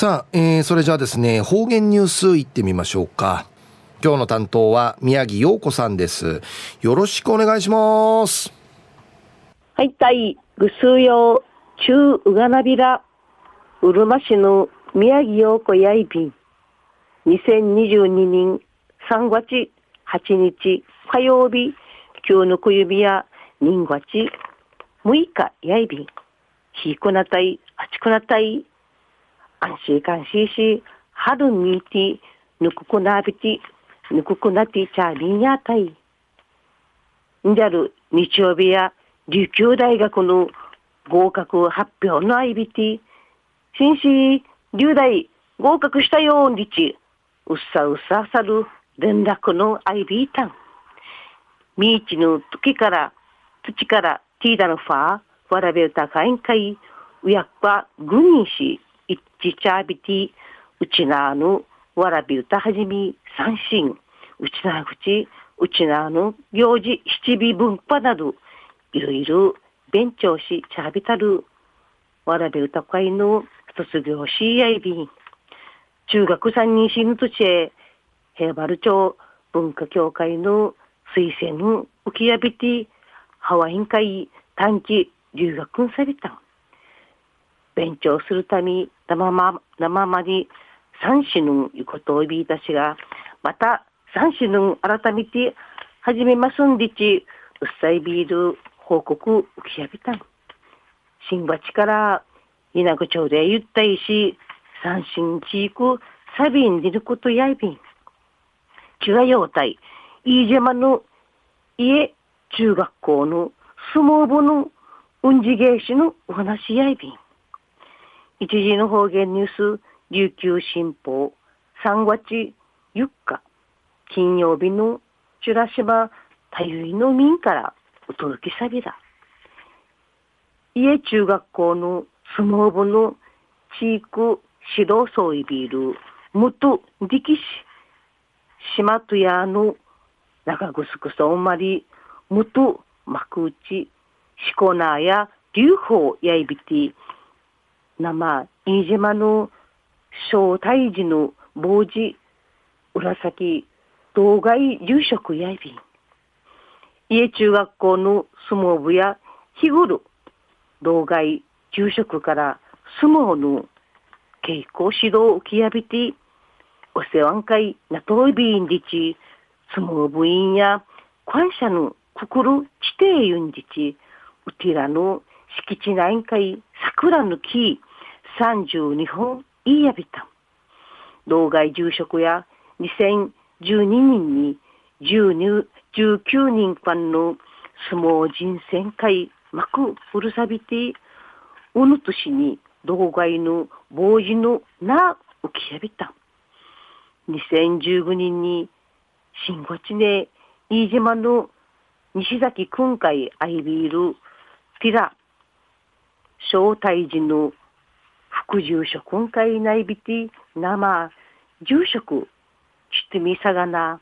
さあ、えー、それじゃあですね、方言ニュースいってみましょうか。今日の担当は宮城洋子さんです。よろしくお願いします。はい、たい、ぐすうよう、中ううがなびら、うるま市の宮城洋子やいびん。2022年3月8日火曜日、今日の小指や人月6日やいびん。ひいくなたい、あちくなたい、安心感しし、春にて、ぬくくなびて、ぬくくなってちゃりんやたい。んじゃる日曜日や琉球大学の合格発表のあいびて、新市流大合格したようにち、うっさうっささる連絡のあいびいたん。みいちの時から、土からティーダのファー、わらべうたかいんかい、うやっぱぐにし、一致ちゃびて、うちなのわらびうたはじみ、三振、うちなぐち、うちなの行事、七尾文化など、いろいろ勉強し、ちゃびたる、わらびうた会の卒業しやいびん。中学三人死ぬとちへ、平原町文化協会の推薦浮きやびて、ハワイン会短期留学された。勉強するため、生ま、生まに三種のいうことをびいたしが、また三種の改めて始めますんでち、うっさいビール報告浮きやびたん。新町から稲子町で言ったいし、三神地域サビン出ることやいびん。ちがようたい、飯島の家中学校の相撲部の運じ芸師のお話やいびん。一時の方言ニュース、琉球新報、3月4日、金曜日のチュラシバたゆいの民からお届けさびだ。家中学校の相撲部の地域指導層いびる、元力士、島とやの長ぐすくそんまり、元幕内、しこなや流法やいびて、生、飯島の小退寺の傍寺、紫、道外住職やいびん。家中学校の相撲部や日頃、道外住職から相撲の稽古指導をきやびて、お世話ん会なといびんりち、相撲部員や感謝の心地底ゆんじち、うてらの敷地内会桜の木、32本いいやびた。道外住職や2012人に19人間の相撲人選会幕ふるさびて、うぬとしに道外の防止のな浮きやびた。2015年に新五地ね、飯島の西崎訓会アイビール、ティラ、小退寺の副住職今回内ビティ生住職ちてみさがな。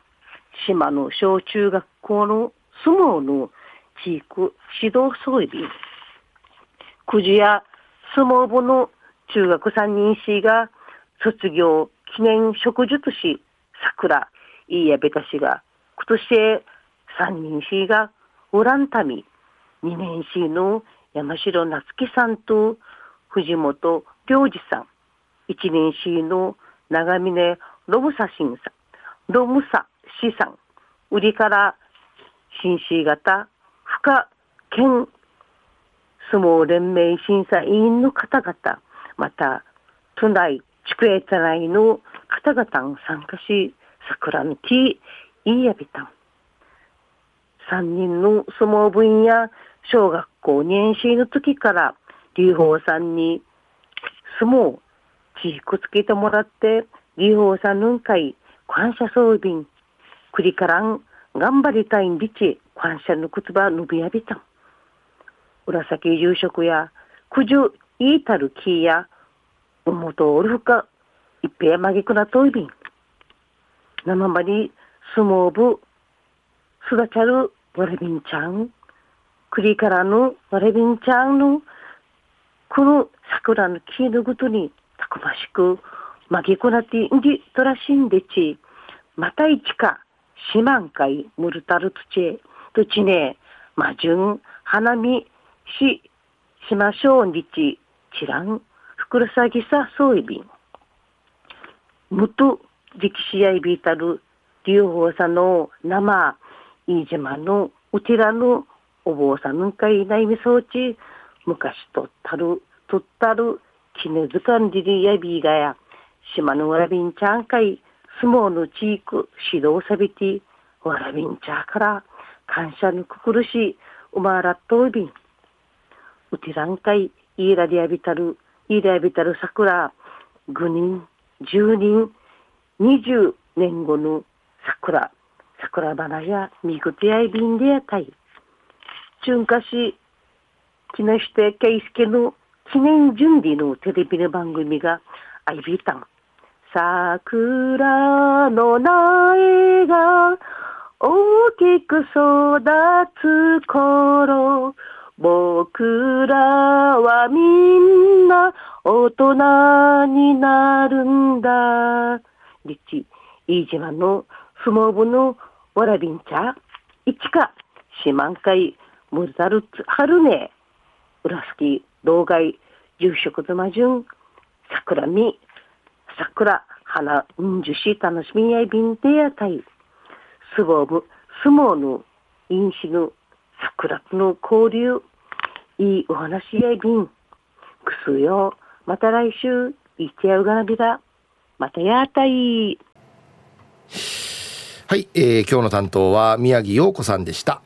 島の小中学校の相撲の地域指導装備くじや相撲部の中学三人士が卒業記念植樹し桜。いいやべたしが今年三人士がオランタミ。二年士の山城夏樹さんと藤本良二さん、一年 C の長峰ロムサシンさん、ロムサシさん、売りから新 C 型深県相撲連盟審査委員の方々、また、都内、地区営た内の方々が参加し、桜の木、いいやびたん。三人の相撲部員や小学校2年生の時から、劉邦さんに相撲、地域つけてもらって、劉邦さんのんかい、感謝装備、くりからん、頑張りたいんびち、感謝の言葉、伸びやびたん。紫住職や、九十いいたる木や、おもとおるふか、いっぺやまぎくなといびん。生まに相撲部、育ちゃるわれびんちゃん、栗からのわれびんちゃんの、この桜の木のごとに、たくましく、まぎこなってんじとらしんでち、またいちか、しまんかい、むるたるとち、とちね、まじゅん、花見、し、しましょうにち、ちらん、ふくらさぎさ、そういびん。むと、じきしやいびいたる、りゅうほうさの、生、いいじまの、うちらの、お坊さんんかいないみそうち、昔とったる、とったる、きぬずかんじりやびがや、しまぬわらびんちゃんかい、すもうのちいく、しどうさびて、わらびんちゃから、かんしゃぬくくるし、うまわらっといびん。うてらんかい、いえらりやびたる、いえらやびたるさくら、ぐにん、じゅうにん、にじゅう、ねんごの、さくら、さくらばなや、みぐてやびんでやたい。ちゅんかし、きなしてけいすけの、記念準備のテレビの番組が、あいびたん。桜の苗が大きく育つ頃、僕らはみんな大人になるんだ。リッチ、飯島の相撲部のわらびんちゃ、いちか、四万回、むざるつ、はるね、うらすき、道外、住職妻順、桜見、桜、花、うんじゅし、楽しみやいびんてやたい、相撲部、相撲の、飲酒の、桜の交流、いいお話やいびん、くすよ、また来週、いっちやうがなびら、またやたい。はい、えー、今日の担当は宮城陽子さんでした。